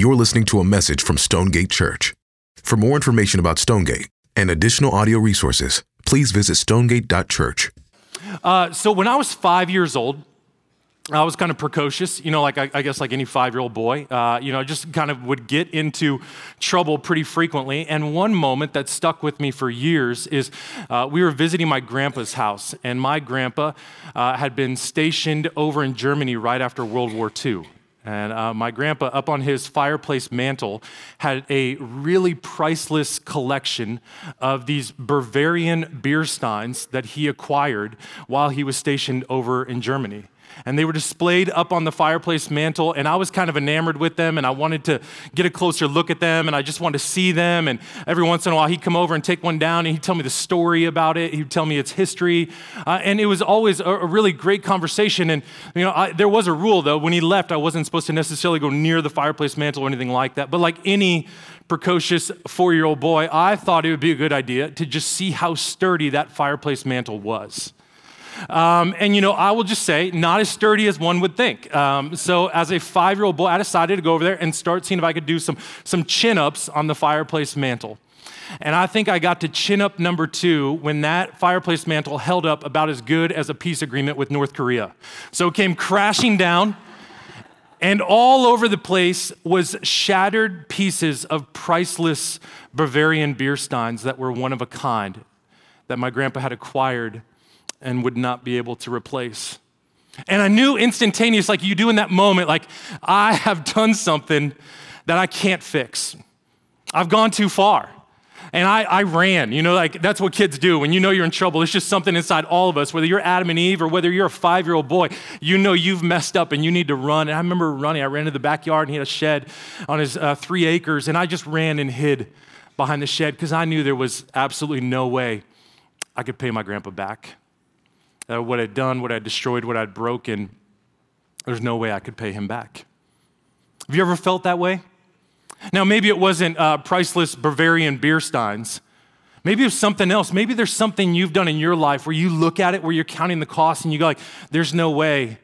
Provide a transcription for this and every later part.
You're listening to a message from Stonegate Church. For more information about Stonegate and additional audio resources, please visit stonegate.church. Uh, so when I was five years old, I was kind of precocious, you know, like I, I guess like any five-year-old boy. Uh, you know, just kind of would get into trouble pretty frequently. And one moment that stuck with me for years is uh, we were visiting my grandpa's house, and my grandpa uh, had been stationed over in Germany right after World War II. And uh, my grandpa, up on his fireplace mantle, had a really priceless collection of these Bavarian beer steins that he acquired while he was stationed over in Germany and they were displayed up on the fireplace mantle and i was kind of enamored with them and i wanted to get a closer look at them and i just wanted to see them and every once in a while he'd come over and take one down and he'd tell me the story about it he'd tell me its history uh, and it was always a, a, really great conversation and you know I, there was a rule though when he left i wasn't supposed to necessarily go near the fireplace mantle or anything like that but like any precocious four year old boy, I thought it would be a good idea to just see how sturdy that fireplace mantle was. Um, and you know, I will just say, not as sturdy as one would think. Um, so, as a five year old boy, I decided to go over there and start seeing if I could do some, some chin ups on the fireplace mantle. And I think I got to chin up number two when that fireplace mantle held up about as good as a peace agreement with North Korea. So it came crashing down, and all over the place was shattered pieces of priceless Bavarian beer steins that were one of a kind that my grandpa had acquired and would not be able to replace. And I knew instantaneous, like you do in that moment, like I have done something that I can't fix. I've gone too far. And I, I ran, you know, like that's what kids do. When you know you're in trouble, it's just something inside all of us, whether you're Adam and Eve or whether you're a five year old boy, you know you've messed up and you need to run. And I remember running, I ran to the backyard and he had a shed on his uh, three acres, and I just ran and hid behind the shed because I knew there was absolutely no way I could pay my grandpa back uh, what I'd done, what I'd destroyed, what I'd broken, there's no way I could pay him back. Have you ever felt that way? Now, maybe it wasn't uh, priceless Bavarian beer steins. Maybe it was something else. Maybe there's something you've done in your life where you look at it, where you're counting the cost, and you go like, there's no way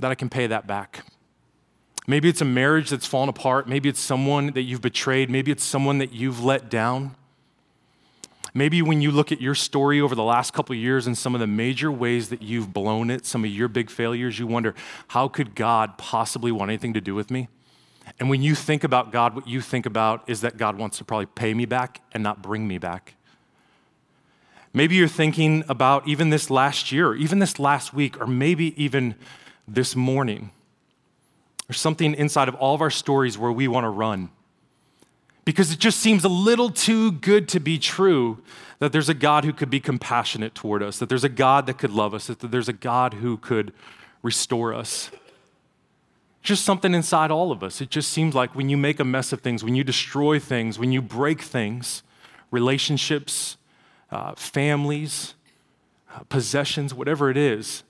that I can pay that back. Maybe it's a marriage that's fallen apart. Maybe it's someone that you've betrayed. Maybe it's someone that you've let down. Maybe when you look at your story over the last couple years and some of the major ways that you've blown it, some of your big failures, you wonder, how could God possibly want anything to do with me? And when you think about God, what you think about is that God wants to probably pay me back and not bring me back. Maybe you're thinking about even this last year, or even this last week, or maybe even this morning. There's something inside of all of our stories where we want to run because it just seems a little too good to be true that there's a God who could be compassionate toward us, that there's a God that could love us, that there's a God who could restore us. Just something inside all of us. It just seems like when you make a mess of things, when you destroy things, when you break things, relationships, uh, families, uh, possessions, whatever it is,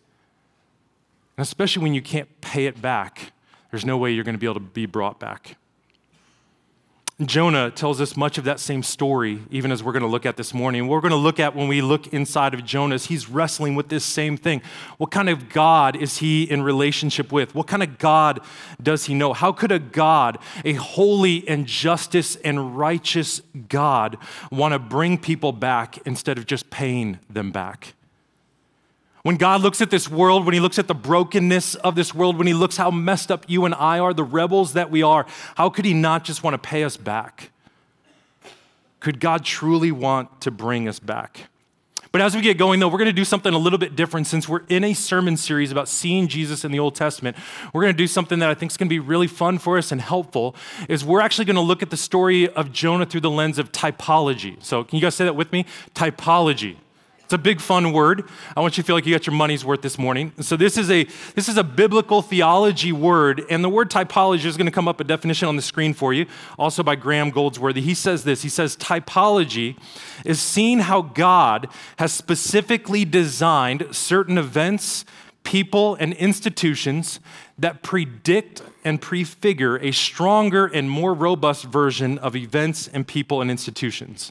and especially when you can't pay it back, there's no way you're going to be able to be brought back. Jonah tells us much of that same story, even as we're going to look at this morning. We're going to look at when we look inside of Jonah's, he's wrestling with this same thing. What kind of God is he in relationship with? What kind of God does he know? How could a God, a holy and justice and righteous God, want to bring people back instead of just paying them back? When God looks at this world, when He looks at the brokenness of this world, when He looks how messed up you and I are, the rebels that we are, how could He not just want to pay us back? Could God truly want to bring us back? But as we get going, though, we're going to do something a little bit different since we're in a sermon series about seeing Jesus in the Old Testament. We're going to do something that I think is going to be really fun for us and helpful. Is we're actually going to look at the story of Jonah through the lens of typology. So, can you guys say that with me? Typology. A big fun word. I want you to feel like you got your money's worth this morning. So this is a this is a biblical theology word, and the word typology is going to come up a definition on the screen for you, also by Graham Goldsworthy. He says this. He says typology is seeing how God has specifically designed certain events, people, and institutions that predict and prefigure a stronger and more robust version of events and people and institutions.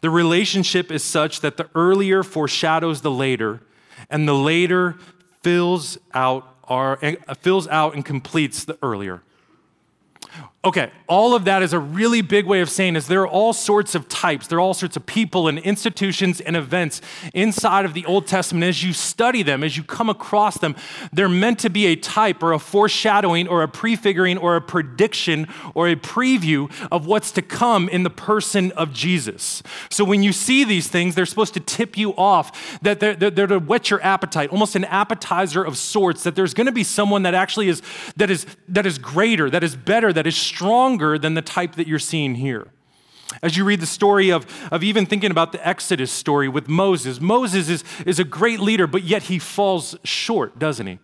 The relationship is such that the earlier foreshadows the later, and the later fills out, our, uh, fills out and completes the earlier. Okay, all of that is a really big way of saying is there are all sorts of types, there are all sorts of people and institutions and events inside of the Old Testament. As you study them, as you come across them, they're meant to be a type or a foreshadowing or a prefiguring or a prediction or a preview of what's to come in the person of Jesus. So when you see these things, they're supposed to tip you off that they're, they're, they're to whet your appetite, almost an appetizer of sorts, that there's going to be someone that actually is that is that is greater, that is better, that is stronger than the type that you're seeing here. As you read the story of, of even thinking about the Exodus story with Moses, Moses is, is a great leader, but yet he falls short, doesn't he?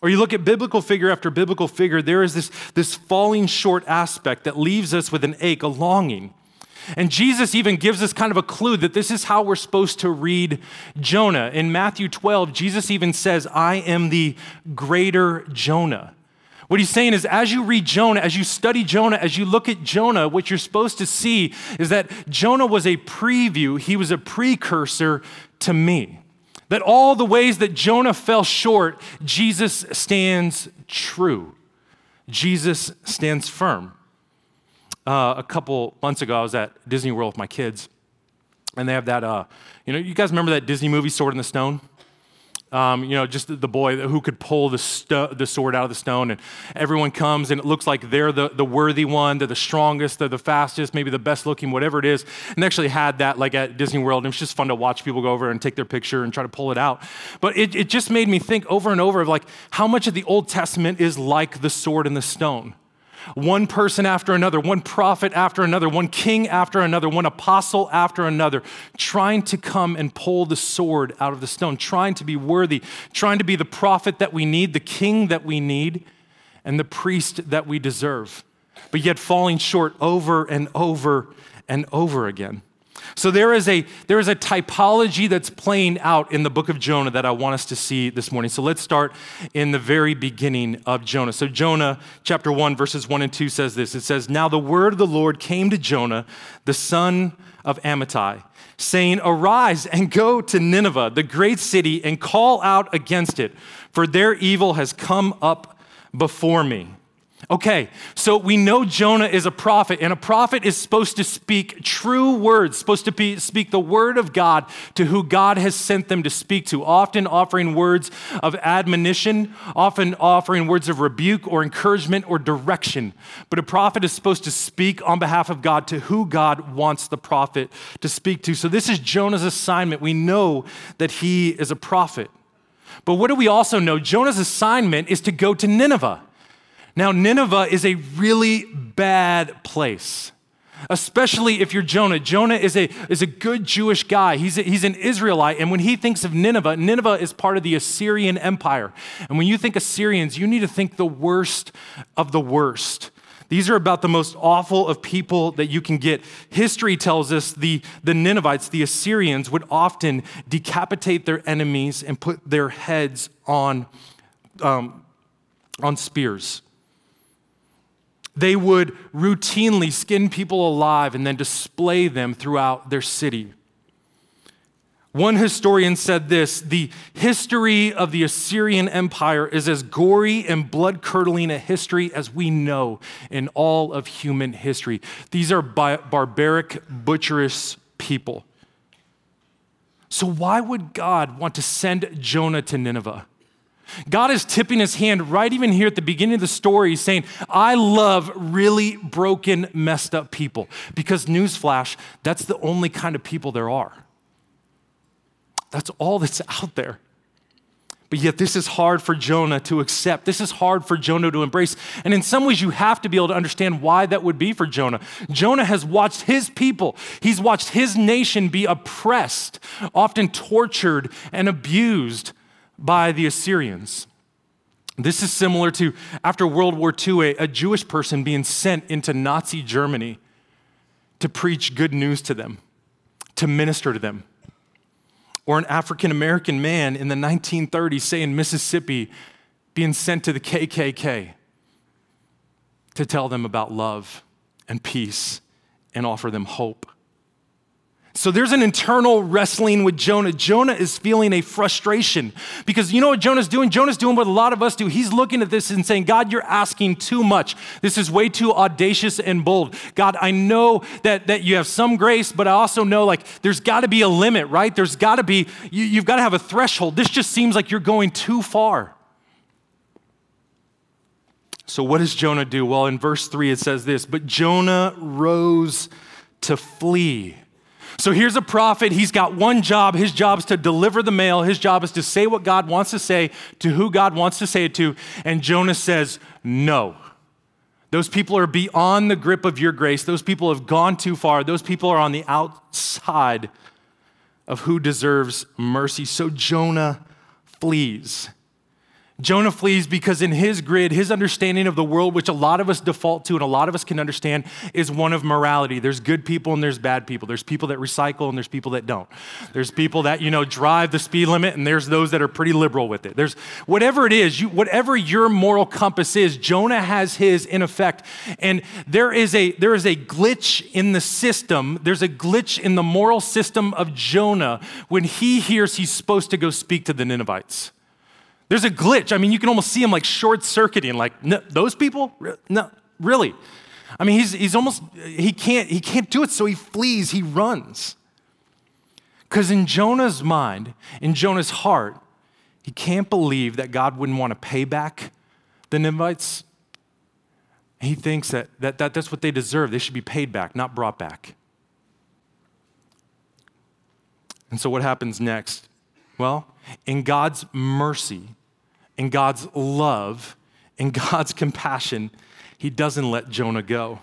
Or you look at biblical figure after biblical figure, there is this, this falling short aspect that leaves us with an ache, a longing. And Jesus even gives us kind of a clue that this is how we're supposed to read Jonah. In Matthew 12, Jesus even says, I am the greater Jonah. What he's saying is, as you read Jonah, as you study Jonah, as you look at Jonah, what you're supposed to see is that Jonah was a preview, he was a precursor to me. That all the ways that Jonah fell short, Jesus stands true. Jesus stands firm. Uh, a couple months ago, I was at Disney World with my kids, and they have that, uh, you know, you guys remember that Disney movie, Sword in the Stone? Um, you know, just the boy who could pull the, sto- the sword out of the stone, and everyone comes, and it looks like they're the, the worthy one, they're the strongest, they're the fastest, maybe the best looking, whatever it is. And they actually had that like at Disney World, and it was just fun to watch people go over and take their picture and try to pull it out. But it, it just made me think over and over of like how much of the Old Testament is like the sword and the stone one person after another, one prophet after another, one king after another, one apostle after another, trying to come and pull the sword out of the stone, trying to be worthy, trying to be the prophet that we need, the king that we need, and the priest that we deserve, but yet falling short over and over and over again. So there is a there is a typology that's playing out in the book of Jonah that I want us to see this morning. So let's start in the very beginning of Jonah. So Jonah chapter 1 verses 1 and 2 says this. It says, "Now the word of the Lord came to Jonah, the son of Amittai, saying, Arise and go to Nineveh, the great city, and call out against it, for their evil has come up before me." Okay, so we know Jonah is a prophet, and a prophet is supposed to speak true words, supposed to be, speak the word of God to who God has sent them to speak to, often offering words of admonition, often offering words of rebuke or encouragement or direction. But a prophet is supposed to speak on behalf of God to who God wants the prophet to speak to. So this is Jonah's assignment. We know that he is a prophet. But what do we also know? Jonah's assignment is to go to Nineveh. Now, Nineveh is a really bad place, especially if you're Jonah. Jonah is a, is a good Jewish guy, he's, a, he's an Israelite. And when he thinks of Nineveh, Nineveh is part of the Assyrian Empire. And when you think Assyrians, you need to think the worst of the worst. These are about the most awful of people that you can get. History tells us the, the Ninevites, the Assyrians, would often decapitate their enemies and put their heads on, um, on spears. They would routinely skin people alive and then display them throughout their city. One historian said this the history of the Assyrian Empire is as gory and blood curdling a history as we know in all of human history. These are barbaric, butcherous people. So, why would God want to send Jonah to Nineveh? God is tipping his hand right even here at the beginning of the story, He's saying, I love really broken, messed up people. Because, newsflash, that's the only kind of people there are. That's all that's out there. But yet, this is hard for Jonah to accept. This is hard for Jonah to embrace. And in some ways, you have to be able to understand why that would be for Jonah. Jonah has watched his people, he's watched his nation be oppressed, often tortured and abused by the Assyrians. This is similar to after World War II, a, a, Jewish person being sent into Nazi Germany to preach good news to them, to minister to them. Or an African American man in the 1930s, say in Mississippi, being sent to the KKK to tell them about love and peace and offer them hope. So there's an internal wrestling with Jonah. Jonah is feeling a frustration because you know what Jonah's doing? Jonah's doing what a lot of us do. He's looking at this and saying, God, you're asking too much. This is way too audacious and bold. God, I know that, that you have some grace, but I also know like there's got to be a limit, right? There's got to be, you, you've got to have a threshold. This just seems like you're going too far. So, what does Jonah do? Well, in verse 3, it says this But Jonah rose to flee. So here's a prophet. He's got one job. His job is to deliver the mail. His job is to say what God wants to say to who God wants to say it to. And Jonah says, No. Those people are beyond the grip of your grace. Those people have gone too far. Those people are on the outside of who deserves mercy. So Jonah flees. Jonah flees because, in his grid, his understanding of the world, which a lot of us default to and a lot of us can understand, is one of morality. There's good people and there's bad people. There's people that recycle and there's people that don't. There's people that, you know, drive the speed limit and there's those that are pretty liberal with it. There's whatever it is, you, whatever your moral compass is, Jonah has his in effect. And there is, a, there is a glitch in the system, there's a glitch in the moral system of Jonah when he hears he's supposed to go speak to the Ninevites. There's a glitch. I mean, you can almost see him like short circuiting, like, no, those people? No, really. I mean, he's, he's almost, he can't, he can't do it, so he flees, he runs. Because in Jonah's mind, in Jonah's heart, he can't believe that God wouldn't want to pay back the Ninevites. He thinks that, that, that that's what they deserve. They should be paid back, not brought back. And so what happens next? Well, in God's mercy, in God's love, in God's compassion, he doesn't let Jonah go.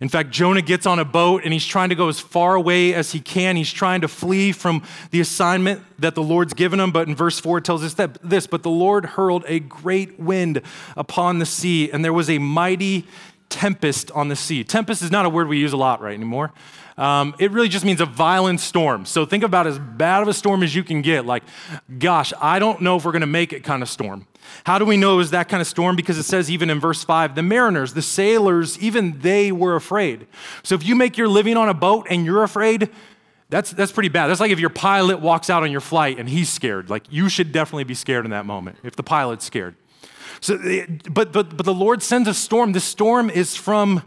In fact, Jonah gets on a boat and he's trying to go as far away as he can. He's trying to flee from the assignment that the Lord's given him. But in verse 4, it tells us that this But the Lord hurled a great wind upon the sea, and there was a mighty tempest on the sea. Tempest is not a word we use a lot right anymore. Um, it really just means a violent storm. So think about as bad of a storm as you can get. Like, gosh, I don't know if we're going to make it kind of storm. How do we know it was that kind of storm? Because it says, even in verse 5, the mariners, the sailors, even they were afraid. So if you make your living on a boat and you're afraid, that's, that's pretty bad. That's like if your pilot walks out on your flight and he's scared. Like, you should definitely be scared in that moment if the pilot's scared. So, but, but, but the Lord sends a storm. The storm is from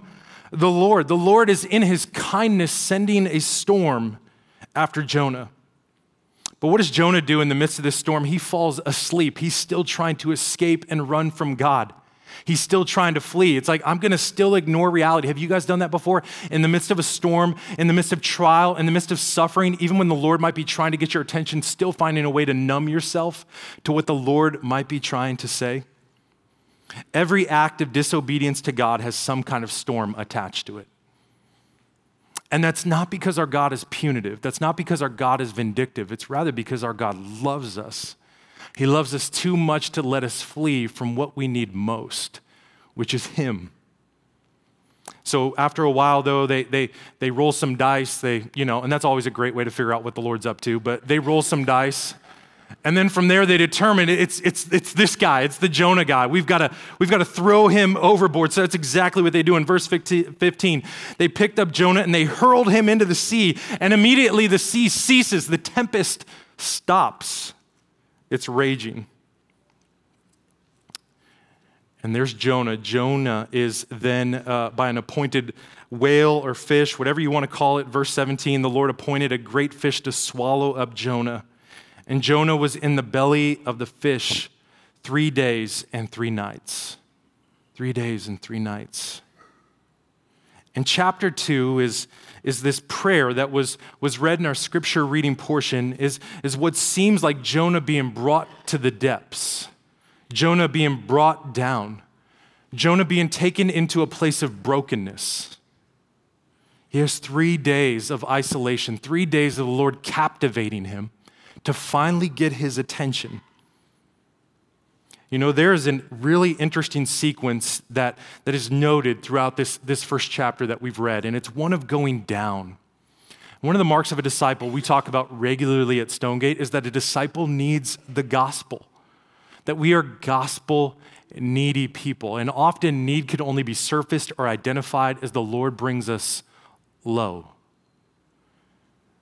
the Lord. The Lord is in his kindness sending a storm after Jonah. But what does Jonah do in the midst of this storm? He falls asleep. He's still trying to escape and run from God. He's still trying to flee. It's like, I'm going to still ignore reality. Have you guys done that before? In the midst of a storm, in the midst of trial, in the midst of suffering, even when the Lord might be trying to get your attention, still finding a way to numb yourself to what the Lord might be trying to say? Every act of disobedience to God has some kind of storm attached to it. And that's not because our God is punitive. That's not because our God is vindictive. It's rather because our God loves us. He loves us too much to let us flee from what we need most, which is Him. So after a while, though, they, they, they roll some dice. They, you know, and that's always a great way to figure out what the Lord's up to. But they roll some dice and then from there, they determine it's, it's, it's this guy, it's the Jonah guy. We've got, to, we've to throw him overboard. So that's exactly what they do in verse 15. They picked up Jonah and they hurled him into the sea, and immediately the sea ceases. The tempest stops its raging. And there's Jonah. Jonah is then, uh, by an appointed whale or fish, whatever you want to call it, verse 17, the Lord appointed a great fish to swallow up Jonah. And Jonah was in the belly of the fish three days and three nights. Three days and three nights. And chapter two is, is this prayer that was, was read in our scripture reading portion, is, is what seems like Jonah being brought to the depths, Jonah being brought down, Jonah being taken into a place of brokenness. He has three days of isolation, three days of the Lord captivating him to finally get his attention. You know, there is a really interesting sequence that, that is noted throughout this, this first chapter that we've read, and it's one of going down. One of the marks of a disciple we talk about regularly at Stonegate is that a disciple needs the gospel, that we are gospel needy people. And often need could only be surfaced or identified as the Lord brings us low.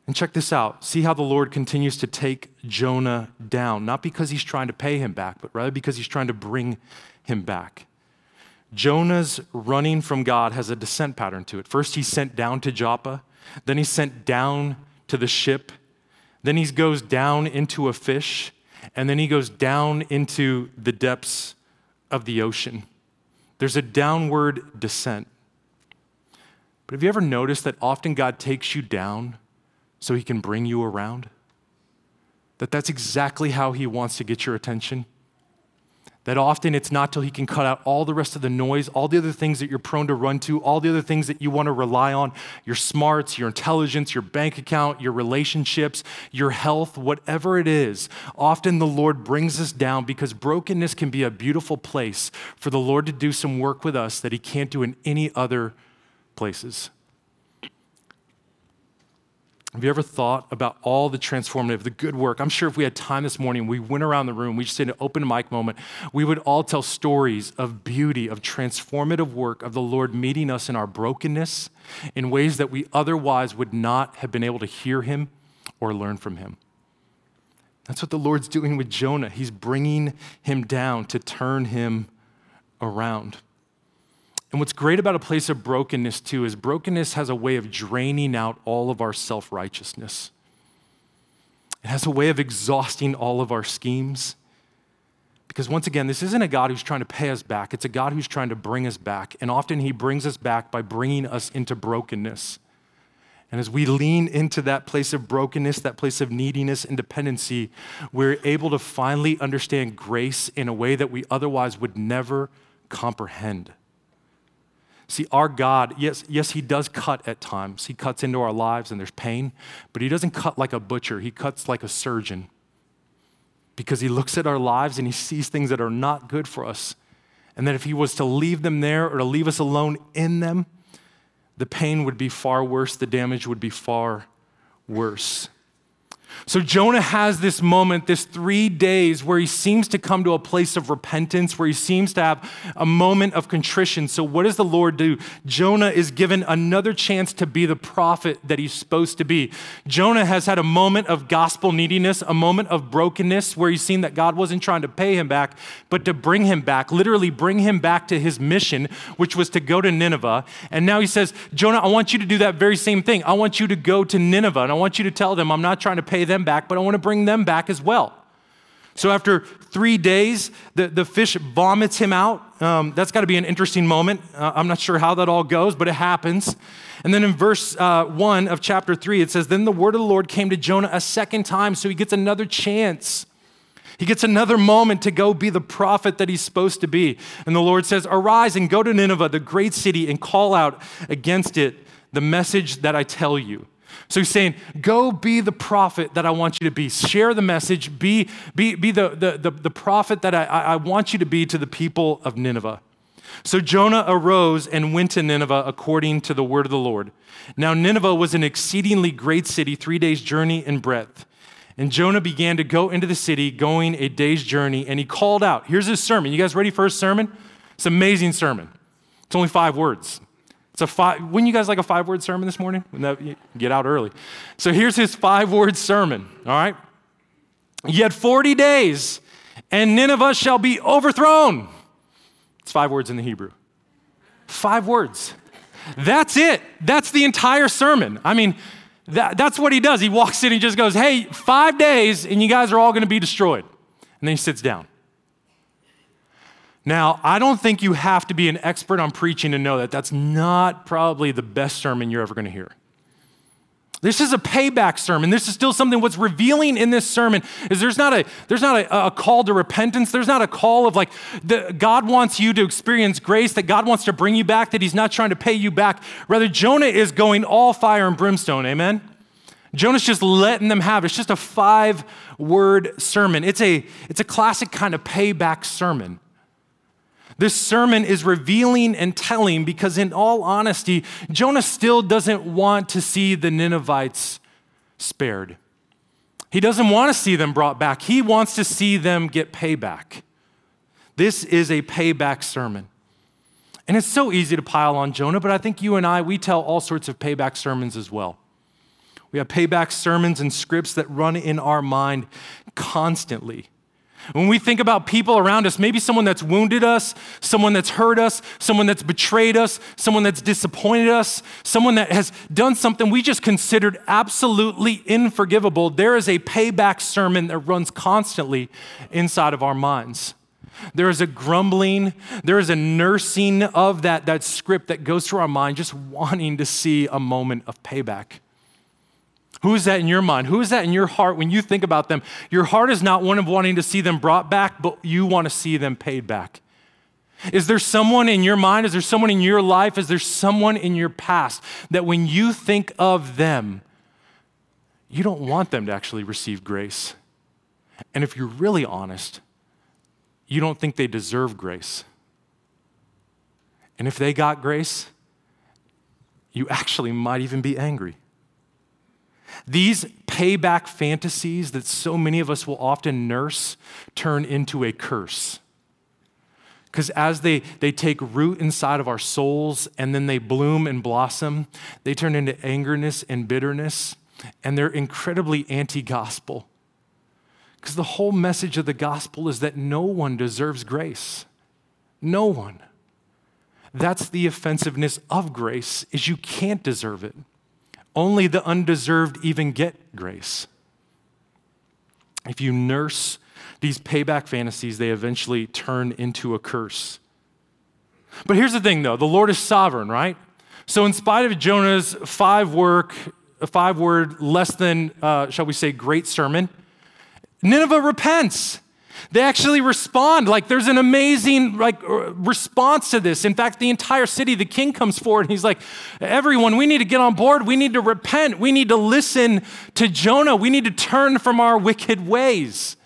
And check this out. See how the Lord continues to take Jonah down, not because he's trying to pay him back, but rather because he's trying to bring him back. Jonah's running from God has a descent pattern to it. First, he's sent down to Joppa, then he's sent down to the ship, then he goes down into a fish, and then he goes down into the depths of the ocean. There's a downward descent. But have you ever noticed that often God takes you down so he can bring you around? That that's exactly how he wants to get your attention? That often it's not till he can cut out all the rest of the noise, all the other things that you're prone to run to, all the other things that you want to rely on your smarts, your intelligence, your bank account, your relationships, your health, whatever it is. Often the Lord brings us down because brokenness can be a beautiful place for the Lord to do some work with us that he can't do in any other places. Have you ever thought about all the transformative, the good work? I'm sure if we had time this morning, we went around the room, we just did an open mic moment, we would all tell stories of beauty, of transformative work of the Lord meeting us in our brokenness in ways that we otherwise would not have been able to hear Him or learn from Him. That's what the Lord's doing with Jonah. He's bringing him down to turn him around. And what's great about a place of brokenness, too, is brokenness has a way of draining out all of our self righteousness. It has a way of exhausting all of our schemes. Because once again, this isn't a God who's trying to pay us back, it's a God who's trying to bring us back. And often he brings us back by bringing us into brokenness. And as we lean into that place of brokenness, that place of neediness and dependency, we're able to finally understand grace in a way that we otherwise would never comprehend. See, our God, yes, yes, He does cut at times. He cuts into our lives and there's pain, but He doesn't cut like a butcher, He cuts like a surgeon. Because He looks at our lives and He sees things that are not good for us. And that if He was to leave them there or to leave us alone in them, the pain would be far worse, the damage would be far worse. So Jonah has this moment, this three days, where he seems to come to a place of repentance, where he seems to have a moment of contrition. So, what does the Lord do? Jonah is given another chance to be the prophet that he's supposed to be. Jonah has had a moment of gospel neediness, a moment of brokenness, where he's seen that God wasn't trying to pay him back, but to bring him back, literally bring him back to his mission, which was to go to Nineveh. And now he says, Jonah, I want you to do that very same thing. I want you to go to Nineveh, and I want you to tell them, I'm not trying to pay them them back, but I want to bring them back as well. So after three days, the, the fish vomits him out. Um, that's got to be an interesting moment. Uh, I'm not sure how that all goes, but it happens. And then in verse uh, 1 of chapter 3, it says, Then the word of the Lord came to Jonah a second time, so he gets another chance. He gets another moment to go be the prophet that he's supposed to be. And the Lord says, Arise and go to Nineveh, the great city, and call out against it the message that I tell you. So he's saying, go be the prophet that I want you to be. Share the message. Be, be, be the, the, the, the prophet that I, I want you to be to the people of Nineveh. So Jonah arose and went to Nineveh according to the word of the Lord. Now, Nineveh was an exceedingly great city, three days' journey in breadth. And Jonah began to go into the city, going a day's journey, and he called out. Here's his sermon. You guys ready for his sermon? It's an amazing sermon. It's only five words. It's a five, wouldn't you guys like a five word sermon this morning? That, get out early. So here's his five word sermon, all right? Yet 40 days, and Nineveh shall be overthrown. It's five words in the Hebrew. Five words. That's it. That's the entire sermon. I mean, that, that's what he does. He walks in, he just goes, Hey, five days, and you guys are all going to be destroyed. And then he sits down. Now, I don't think you have to be an expert on preaching to know that that's not probably the best sermon you're ever going to hear. This is a payback sermon. This is still something what's revealing in this sermon is there's not a there's not a, a call to repentance. There's not a call of like the, God wants you to experience grace, that God wants to bring you back, that He's not trying to pay you back. Rather, Jonah is going all fire and brimstone. Amen. Jonah's just letting them have it. It's just a five word sermon. It's a, it's a classic kind of payback sermon. This sermon is revealing and telling because, in all honesty, Jonah still doesn't want to see the Ninevites spared. He doesn't want to see them brought back, he wants to see them get payback. This is a payback sermon. And it's so easy to pile on Jonah, but I think you and I, we tell all sorts of payback sermons as well. We have payback sermons and scripts that run in our mind constantly. When we think about people around us, maybe someone that's wounded us, someone that's hurt us, someone that's betrayed us, someone that's disappointed us, someone that has done something we just considered absolutely unforgivable, there is a payback sermon that runs constantly inside of our minds. There is a grumbling, there is a nursing of that, that script that goes through our mind, just wanting to see a moment of payback. Who is that in your mind? Who is that in your heart when you think about them? Your heart is not one of wanting to see them brought back, but you want to see them paid back. Is there someone in your mind? Is there someone in your life? Is there someone in your past that when you think of them, you don't want them to actually receive grace? And if you're really honest, you don't think they deserve grace. And if they got grace, you actually might even be angry. These payback fantasies that so many of us will often nurse turn into a curse. Because as they, they take root inside of our souls and then they bloom and blossom, they turn into angerness and bitterness, and they're incredibly anti gospel. Because the whole message of the gospel is that no one deserves grace. No one. That's the offensiveness of grace is you can't deserve it. Only the undeserved even get grace. If you nurse these payback fantasies, they eventually turn into a curse. But here's the thing though the Lord is sovereign, right? So, in spite of Jonah's five work, five word, less than, uh, shall we say, great sermon, Nineveh repents. They actually respond. Like there's an amazing like response to this. In fact, the entire city, the king comes forward and he's like, "Everyone, we need to get on board. We need to repent. We need to listen to Jonah. We need to turn from our wicked ways."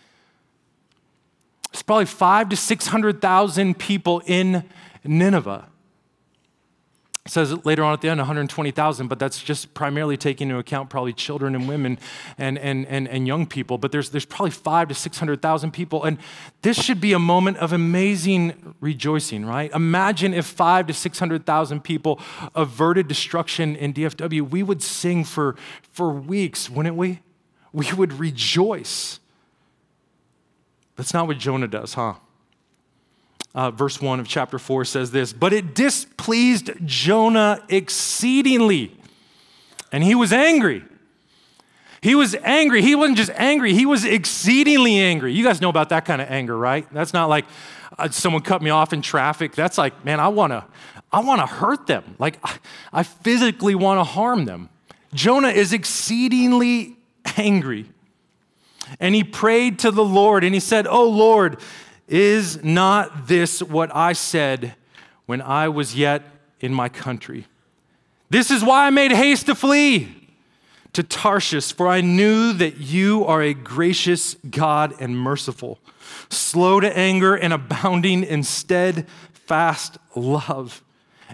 It's probably five to six hundred thousand people in Nineveh. It says later on at the end 120,000, but that's just primarily taking into account probably children and women and, and, and, and young people. But there's, there's probably five to 600,000 people. And this should be a moment of amazing rejoicing, right? Imagine if five to 600,000 people averted destruction in DFW. We would sing for, for weeks, wouldn't we? We would rejoice. That's not what Jonah does, huh? Uh, verse 1 of chapter 4 says this But it displeased Jonah exceedingly, and he was angry. He was angry. He wasn't just angry, he was exceedingly angry. You guys know about that kind of anger, right? That's not like uh, someone cut me off in traffic. That's like, man, I want to I want to hurt them. Like I, I physically want to harm them. Jonah is exceedingly angry. And he prayed to the Lord and he said, "Oh Lord, is not this what I said when I was yet in my country? This is why I made haste to flee to Tarshish, for I knew that you are a gracious God and merciful, slow to anger and abounding in steadfast love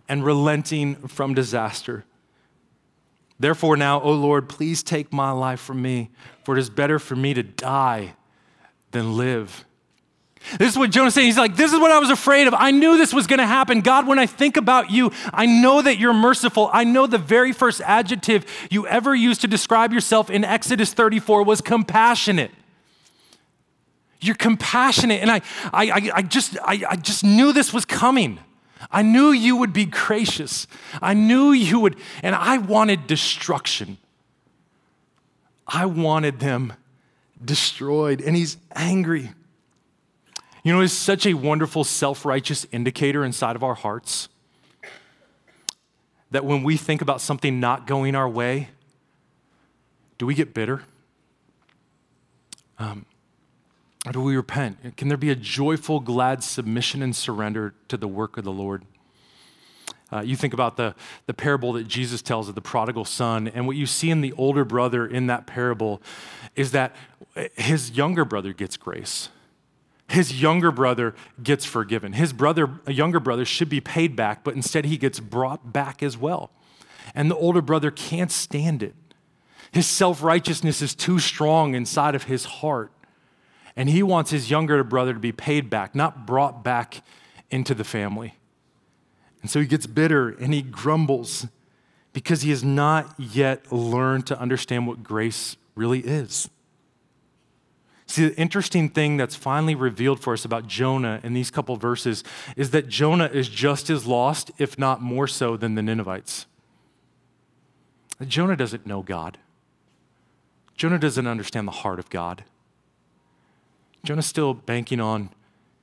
and relenting from disaster. Therefore, now, O Lord, please take my life from me, for it is better for me to die than live. This is what Jonah's saying. He's like, This is what I was afraid of. I knew this was going to happen. God, when I think about you, I know that you're merciful. I know the very first adjective you ever used to describe yourself in Exodus 34 was compassionate. You're compassionate. And I, I, I, just, I, I just knew this was coming. I knew you would be gracious. I knew you would, and I wanted destruction. I wanted them destroyed. And he's angry. You know, it's such a wonderful self righteous indicator inside of our hearts that when we think about something not going our way, do we get bitter? Um, or do we repent? Can there be a joyful, glad submission and surrender to the work of the Lord? Uh, you think about the, the parable that Jesus tells of the prodigal son, and what you see in the older brother in that parable is that his younger brother gets grace his younger brother gets forgiven. His brother, a younger brother, should be paid back, but instead he gets brought back as well. And the older brother can't stand it. His self righteousness is too strong inside of his heart. And he wants his younger brother to be paid back, not brought back into the family. And so he gets bitter and he grumbles. because he has not yet learned to understand what grace really is. See, the interesting thing that's finally revealed for us about Jonah in these couple verses is that Jonah is just as lost, if not more so, than the Ninevites. Jonah doesn't know God. Jonah doesn't understand the heart of God. Jonah's still banking on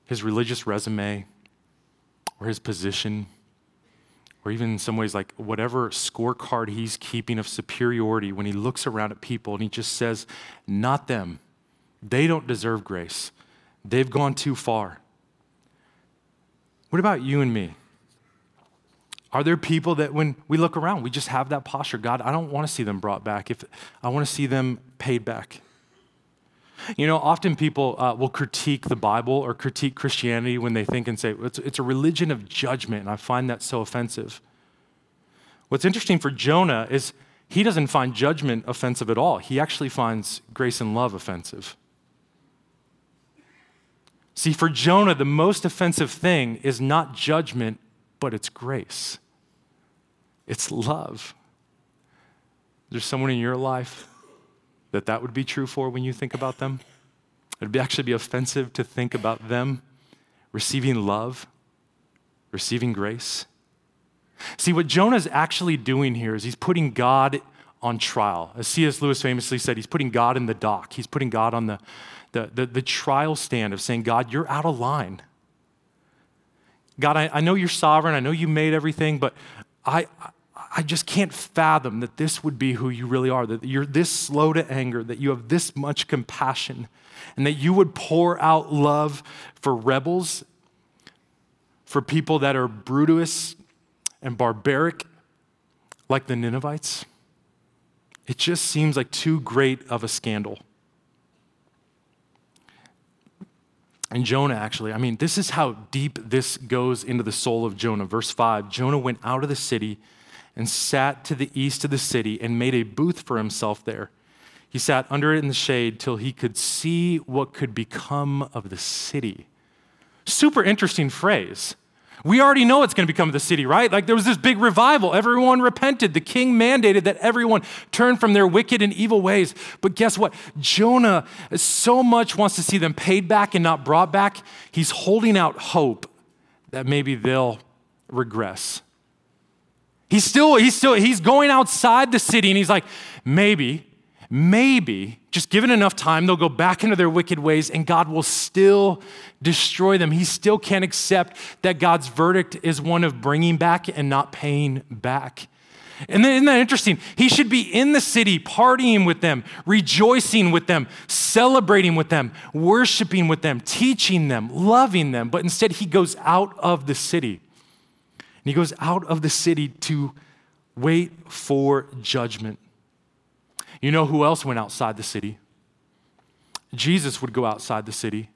his religious resume or his position, or even in some ways, like whatever scorecard he's keeping of superiority when he looks around at people and he just says, Not them. They don't deserve grace. They've gone too far. What about you and me? Are there people that when we look around, we just have that posture? God, I don't want to see them brought back. If I want to see them paid back. You know, often people uh, will critique the Bible or critique Christianity when they think and say, it's, it's a religion of judgment, and I find that so offensive. What's interesting for Jonah is he doesn't find judgment offensive at all. He actually finds grace and love offensive. See, for Jonah, the most offensive thing is not judgment, but it's grace, it's love. There's someone in your life that that would be true for when you think about them? It'd be actually be offensive to think about them receiving love, receiving grace. See, what Jonah's actually doing here is he's putting God on trial. As C.S. Lewis famously said, he's putting God in the dock. He's putting God on the, the, the, the trial stand of saying, God, you're out of line. God, I, I know you're sovereign. I know you made everything, but I, I just can't fathom that this would be who you really are, that you're this slow to anger, that you have this much compassion, and that you would pour out love for rebels, for people that are brutish and barbaric, like the Ninevites. It just seems like too great of a scandal. And Jonah, actually, I mean, this is how deep this goes into the soul of Jonah. Verse 5 Jonah went out of the city and sat to the east of the city and made a booth for himself there. He sat under it in the shade till he could see what could become of the city. Super interesting phrase. We already know it's going to become the city, right? Like there was this big revival. Everyone repented. The king mandated that everyone turn from their wicked and evil ways. But guess what? Jonah so much wants to see them paid back and not brought back. He's holding out hope that maybe they'll regress. He's still, he's still, he's going outside the city and he's like, maybe, maybe, just given enough time, they'll go back into their wicked ways and God will still destroy them. He still can't accept that God's verdict is one of bringing back and not paying back. And then, isn't that interesting? He should be in the city, partying with them, rejoicing with them, celebrating with them, worshiping with them, teaching them, loving them. But instead, he goes out of the city. And he goes out of the city to wait for judgment. You know who else went outside the city? Jesus would go outside the city.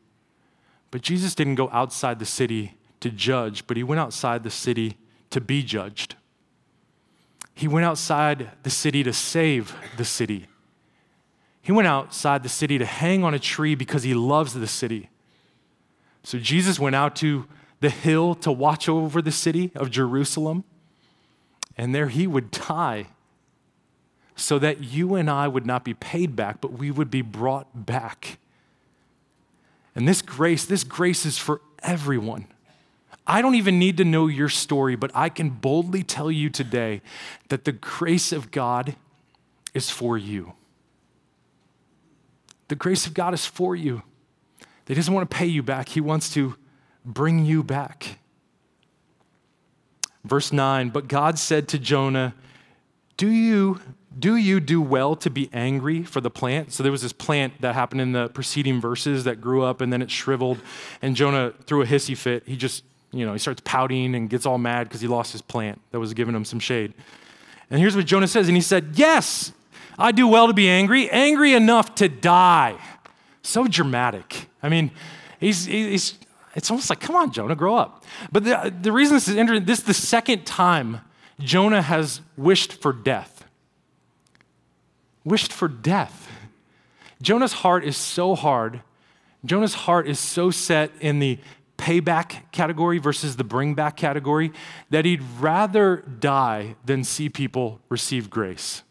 But Jesus didn't go outside the city to judge, but he went outside the city to be judged. He went outside the city to save the city. He went outside the city to hang on a tree because he loves the city. So Jesus went out to the hill to watch over the city of Jerusalem. And there he would die so that you and I would not be paid back, but we would be brought back. And this grace, this grace is for everyone. I don't even need to know your story, but I can boldly tell you today that the grace of God is for you. The grace of God is for you. He doesn't want to pay you back, He wants to bring you back. Verse 9, but God said to Jonah, Do you do you do well to be angry for the plant? So there was this plant that happened in the preceding verses that grew up and then it shriveled. And Jonah threw a hissy fit. He just, you know, he starts pouting and gets all mad because he lost his plant that was giving him some shade. And here's what Jonah says. And he said, Yes, I do well to be angry, angry enough to die. So dramatic. I mean, he's, he's it's almost like, come on, Jonah, grow up. But the, the reason this is interesting, this is the second time Jonah has wished for death. Wished for death. Jonah's heart is so hard. Jonah's heart is so set in the payback category versus the bring back category, that he'd rather die than see people receive grace.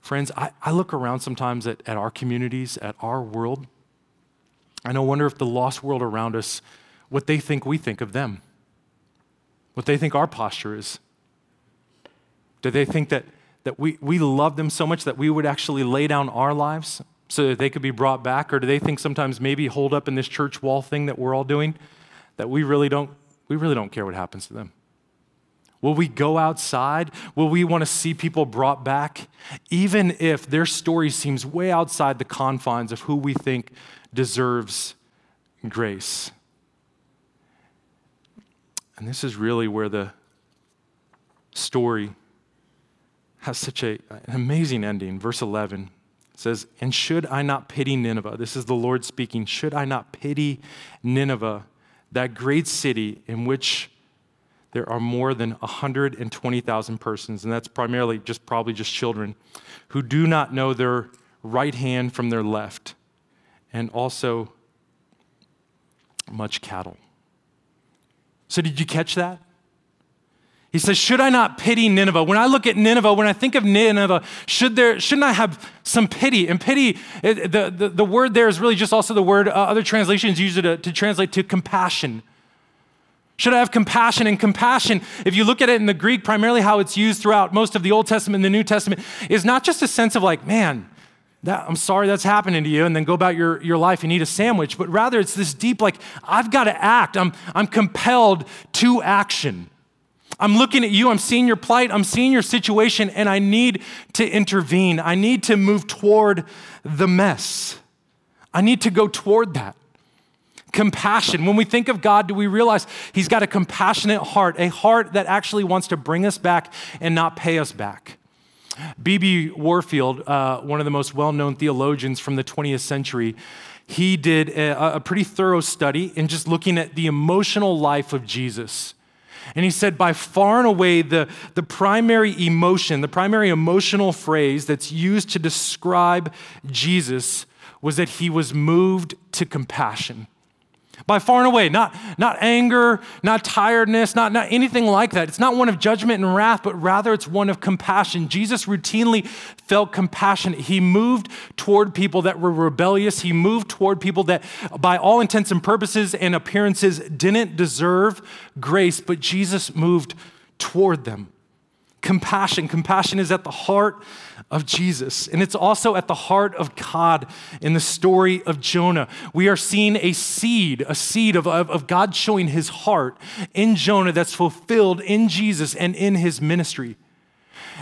Friends, I, I look around sometimes at, at our communities, at our world, and I wonder if the lost world around us, what they think we think of them, what they think our posture is. Do they think that, that we, we love them so much that we would actually lay down our lives so that they could be brought back? Or do they think sometimes maybe hold up in this church wall thing that we're all doing that we really don't, we really don't care what happens to them? Will we go outside? Will we want to see people brought back? Even if their story seems way outside the confines of who we think deserves grace. And this is really where the story has such a, an amazing ending. Verse 11 says, And should I not pity Nineveh? This is the Lord speaking. Should I not pity Nineveh, that great city in which there are more than 120,000 persons, and that's primarily just probably just children, who do not know their right hand from their left, and also much cattle. So, did you catch that? He says, Should I not pity Nineveh? When I look at Nineveh, when I think of Nineveh, should there, shouldn't I have some pity? And pity, it, the, the, the, word there is really just also the word, uh, other translations use it to, to translate to compassion. Should I have compassion? And compassion, if you look at it in the Greek, primarily how it's used throughout most of the Old Testament and the New Testament, is not just a sense of like, man, that, I'm sorry that's happening to you, and then go about your, your life and eat a sandwich, but rather it's this deep, like, I've got to act. I'm, I'm compelled to action. I'm looking at you, I'm seeing your plight, I'm seeing your situation, and I need to intervene. I need to move toward the mess. I need to go toward that. Compassion. When we think of God, do we realize He's got a compassionate heart, a heart that actually wants to bring us back and not pay us back? B.B. Warfield, uh, one of the most well known theologians from the 20th century, he did a, a pretty thorough study in just looking at the emotional life of Jesus. And he said, by far and away, the, the primary emotion, the primary emotional phrase that's used to describe Jesus was that he was moved to compassion. By far and away, not, not anger, not tiredness, not, not anything like that. It's not one of judgment and wrath, but rather it's one of compassion. Jesus routinely felt compassion He moved toward people that were rebellious. He moved toward people that, by all intents and purposes and appearances, didn't deserve grace, but Jesus moved toward them compassion. Compassion is at the heart of Jesus, and it's also at the heart of God in the story of Jonah. We are seeing a seed, a seed of, of, of, God showing his heart in Jonah that's fulfilled in Jesus and in his ministry.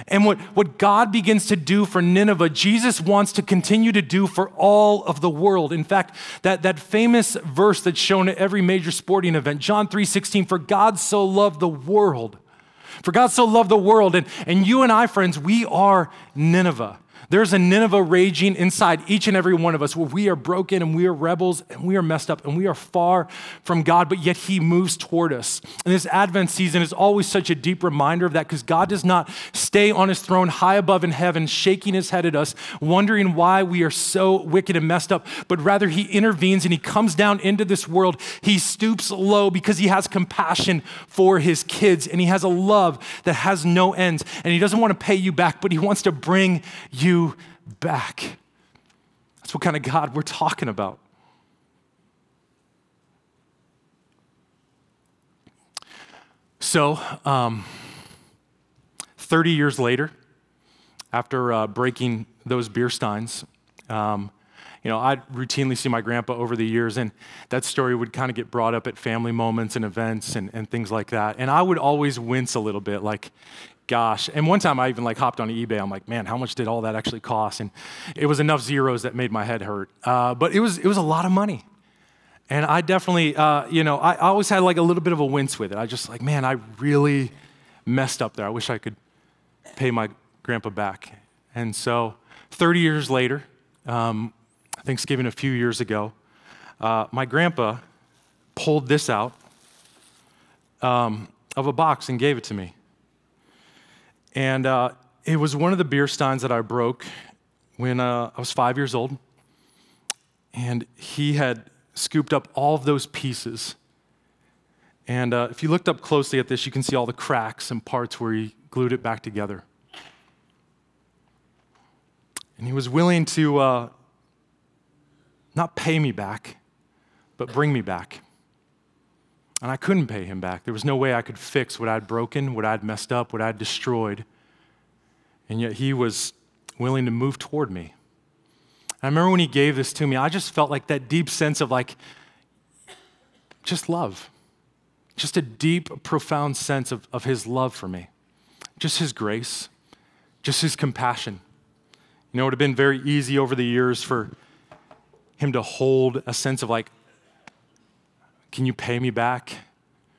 And what, what God begins to do for Nineveh, Jesus wants to continue to do for all of the world. In fact, that, that famous verse that's shown at every major sporting event, John 3 16, for God so loved the world for God so loved the world, and, and you and I, friends, we are Nineveh. There's a Nineveh raging inside each and every one of us where we are broken and we are rebels and we are messed up and we are far from God, but yet He moves toward us. And this Advent season is always such a deep reminder of that because God does not stay on His throne high above in heaven, shaking His head at us, wondering why we are so wicked and messed up, but rather He intervenes and He comes down into this world. He stoops low because He has compassion for His kids and He has a love that has no ends. And He doesn't want to pay you back, but He wants to bring you back. That's what kind of God we're talking about. So, um, 30 years later, after uh, breaking those beer steins, um, you know, I'd routinely see my grandpa over the years, and that story would kind of get brought up at family moments and events and, and things like that. And I would always wince a little bit, like, gosh. And one time I even like hopped on eBay. I'm like, man, how much did all that actually cost? And it was enough zeros that made my head hurt. Uh, but it was it was a lot of money. And I definitely, uh, you know, I, always had like a little bit of a wince with it. I just like, man, I really messed up there. I wish I could pay my grandpa back. And so, 30 years later, um, Thanksgiving a few years ago, uh, my grandpa pulled this out um, of a box and gave it to me. And uh, it was one of the beer steins that I broke when uh, I was five years old. And he had scooped up all of those pieces. And uh, if you looked up closely at this, you can see all the cracks and parts where he glued it back together. And he was willing to uh, not pay me back, but bring me back. And I couldn't pay him back. There was no way I could fix what I'd broken, what I'd messed up, what I'd destroyed. And yet he was willing to move toward me. I remember when he gave this to me, I just felt like that deep sense of like, just love. Just a deep, profound sense of, of his love for me. Just his grace, just his compassion. You know, it would have been very easy over the years for him to hold a sense of like, can you pay me back?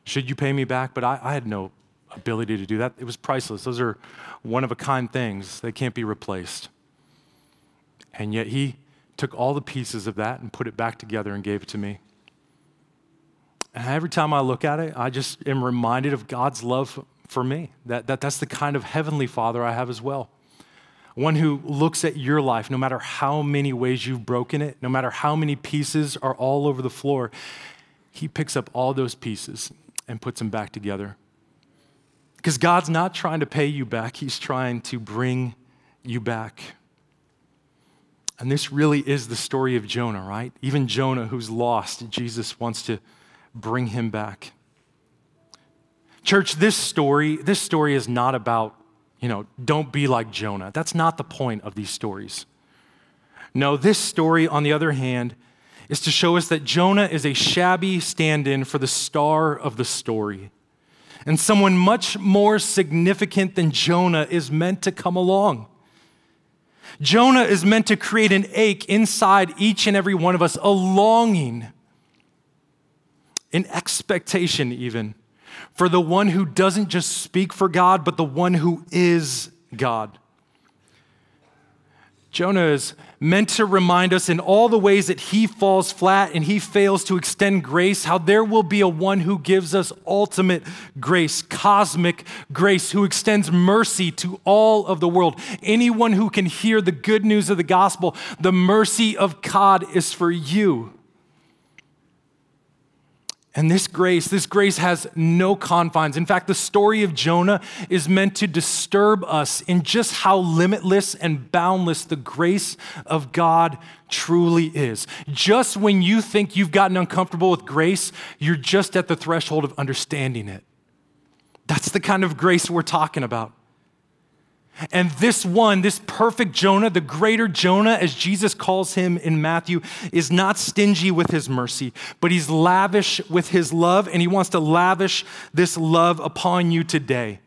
Should you pay me back? But I, I had no ability to do that. It was priceless. Those are one of a kind things, they can't be replaced. And yet he took all the pieces of that and put it back together and gave it to me. And every time I look at it, I just am reminded of God's love for me. That, that that's the kind of heavenly father I have as well. One who looks at your life, no matter how many ways you've broken it, no matter how many pieces are all over the floor, he picks up all those pieces and puts them back together. Because God's not trying to pay you back, He's trying to bring you back. And this really is the story of Jonah, right? Even Jonah, who's lost, Jesus wants to bring him back. Church, this story, this story is not about, you know, don't be like Jonah. That's not the point of these stories. No, this story, on the other hand, is to show us that Jonah is a shabby stand in for the star of the story. And someone much more significant than Jonah is meant to come along. Jonah is meant to create an ache inside each and every one of us, a longing, an expectation, even, for the one who doesn't just speak for God, but the one who is God. Jonah is meant to remind us in all the ways that he falls flat and he fails to extend grace, how there will be a one who gives us ultimate grace, cosmic grace, who extends mercy to all of the world. Anyone who can hear the good news of the gospel, the mercy of God is for you. And this grace, this grace has no confines. In fact, the story of Jonah is meant to disturb us in just how limitless and boundless the grace of God truly is. Just when you think you've gotten uncomfortable with grace, you're just at the threshold of understanding it. That's the kind of grace we're talking about. And this one, this perfect Jonah, the greater Jonah, as Jesus calls him in Matthew, is not stingy with his mercy, but he's lavish with his love, and he wants to lavish this love upon you today.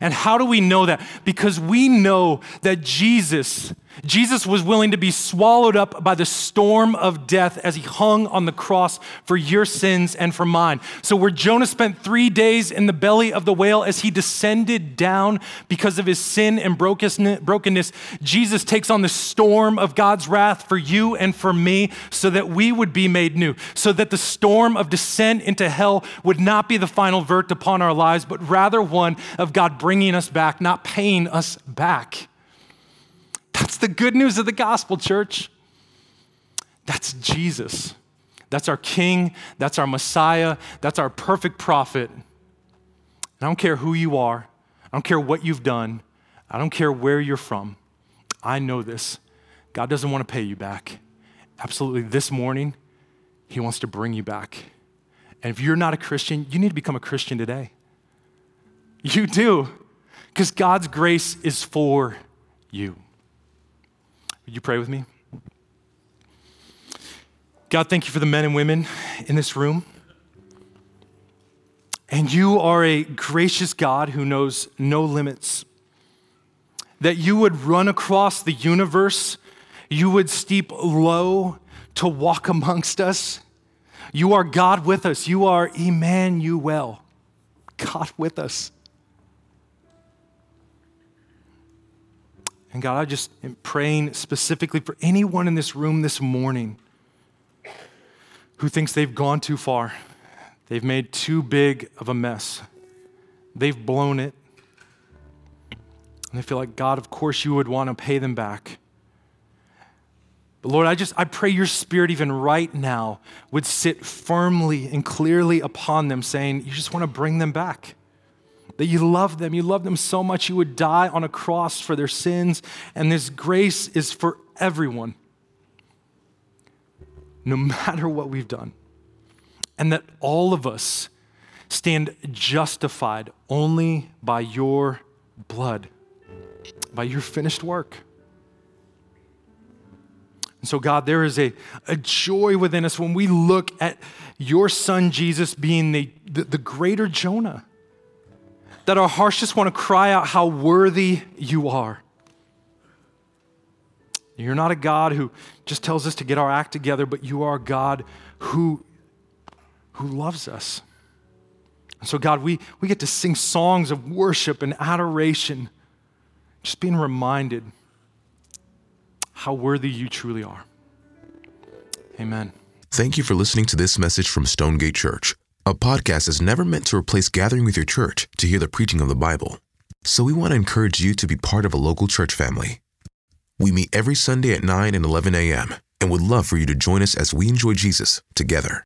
And how do we know that? Because we know that Jesus, Jesus was willing to be swallowed up by the storm of death as he hung on the cross for your sins and for mine. So, where Jonah spent three days in the belly of the whale as he descended down because of his sin and brokenness, Jesus takes on the storm of God's wrath for you and for me so that we would be made new, so that the storm of descent into hell would not be the final verdict upon our lives, but rather one of God bringing us back, not paying us back. That's the good news of the gospel, church. That's Jesus. That's our King. That's our Messiah. That's our perfect prophet. And I don't care who you are, I don't care what you've done, I don't care where you're from. I know this. God doesn't want to pay you back. Absolutely, this morning, He wants to bring you back. And if you're not a Christian, you need to become a Christian today. You do, because God's grace is for you. Would you pray with me? God, thank you for the men and women in this room. And you are a gracious God who knows no limits. That you would run across the universe, you would steep low to walk amongst us. You are God with us. You are Emmanuel, God with us. And God, I just am praying specifically for anyone in this room this morning who thinks they've gone too far. They've made too big of a mess. They've blown it. And they feel like, God, of course you would want to pay them back. But Lord, I just I pray your spirit even right now would sit firmly and clearly upon them, saying, You just want to bring them back. That you love them. You love them so much you would die on a cross for their sins, and this grace is for everyone, no matter what we've done. And that all of us stand justified only by your blood, by your finished work. And so, God, there is a, a joy within us when we look at your son Jesus being the, the, the greater Jonah, that our hearts just want to cry out how worthy you are. You're not a God who just tells us to get our act together, but you are a God who, who loves us. And so, God, we, we get to sing songs of worship and adoration, just being reminded how worthy you truly are. Amen. Thank you for listening to this message from Stonegate Church. A podcast is never meant to replace gathering with your church to hear the preaching of the Bible. So we want to encourage you to be part of a local church family. We meet every Sunday at 9 and 11 a.m. and would love for you to join us as we enjoy Jesus together.